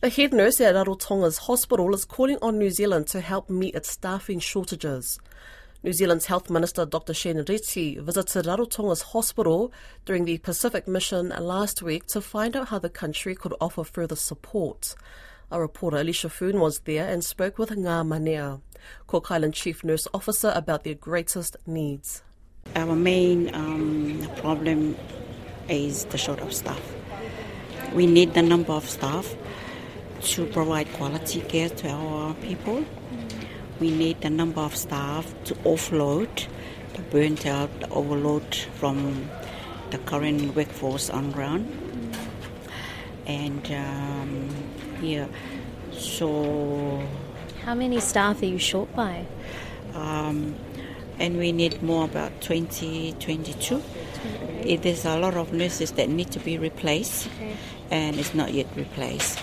The head nurse at Rarotonga's hospital is calling on New Zealand to help meet its staffing shortages. New Zealand's Health Minister Dr. Shane Reti visited Rarotonga's hospital during the Pacific mission last week to find out how the country could offer further support. Our reporter Alicia Foon was there and spoke with Ngā Manea, Cook Island Chief Nurse Officer, about their greatest needs. Our main um, problem is the short of staff. We need the number of staff to provide quality care to our people. We need the number of staff to offload the burnt out, the overload from the current workforce on ground. And um, yeah, so. How many staff are you short by? Um, and we need more about 20, 22. It, there's a lot of nurses that need to be replaced, okay. and it's not yet replaced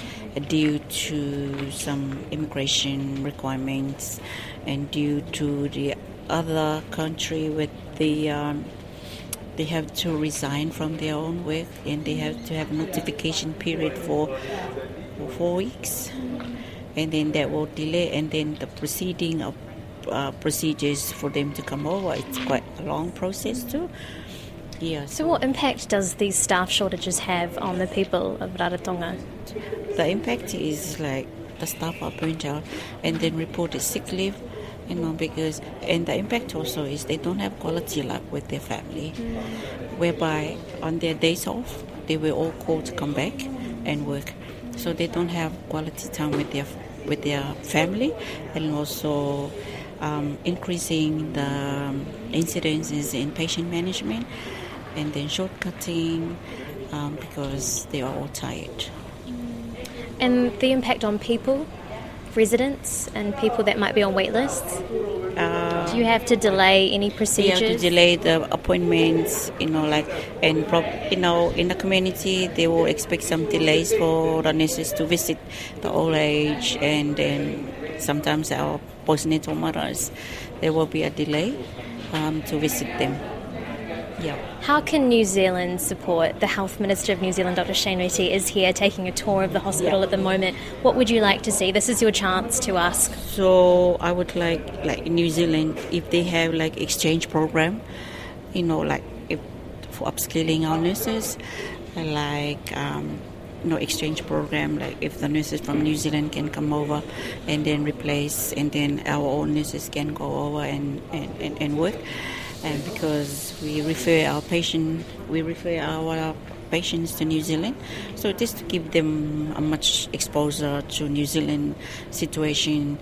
due to some immigration requirements and due to the other country with the um, they have to resign from their own work and they have to have notification period for, for four weeks and then that will delay and then the proceeding of uh, procedures for them to come over it's quite a long process too yeah. So, what impact does these staff shortages have on the people of Rarotonga? The impact is like the staff are burnt out and then reported sick leave, you know, because, and the impact also is they don't have quality life with their family, mm. whereby on their days off, they were all called to come back and work. So they don't have quality time with their with their family, and also um, increasing the um, incidences in patient management and then shortcutting um, because they are all tired. And the impact on people, residents, and people that might be on wait lists? Uh, Do you have to delay any procedures? You have to delay the appointments, you know, like, and, you know, in the community, they will expect some delays for the nurses to visit the old age, and then sometimes our postnatal mothers, there will be a delay um, to visit them. Yeah. How can New Zealand support? The Health Minister of New Zealand, Dr. Shane Reti, is here taking a tour of the hospital yeah. at the moment. What would you like to see? This is your chance to ask. So I would like, like New Zealand, if they have like exchange program, you know, like if, for upskilling our nurses, like. Um, you know, exchange program like if the nurses from New Zealand can come over and then replace and then our own nurses can go over and, and, and, and work and because we refer our patient, we refer our patients to New Zealand. So just to give them a much exposure to New Zealand situation,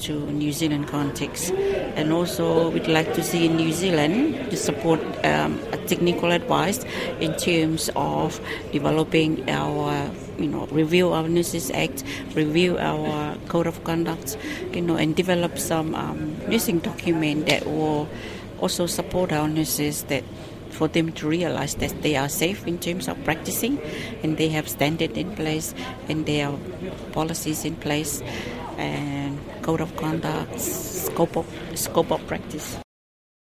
to New Zealand context, and also we'd like to see New Zealand to support um, technical advice in terms of developing our, you know, review our Nurses Act, review our code of conduct, you know, and develop some um, nursing document that will also support our nurses that for them to realize that they are safe in terms of practicing and they have standard in place and there are policies in place and code of conduct, scope of, scope of practice.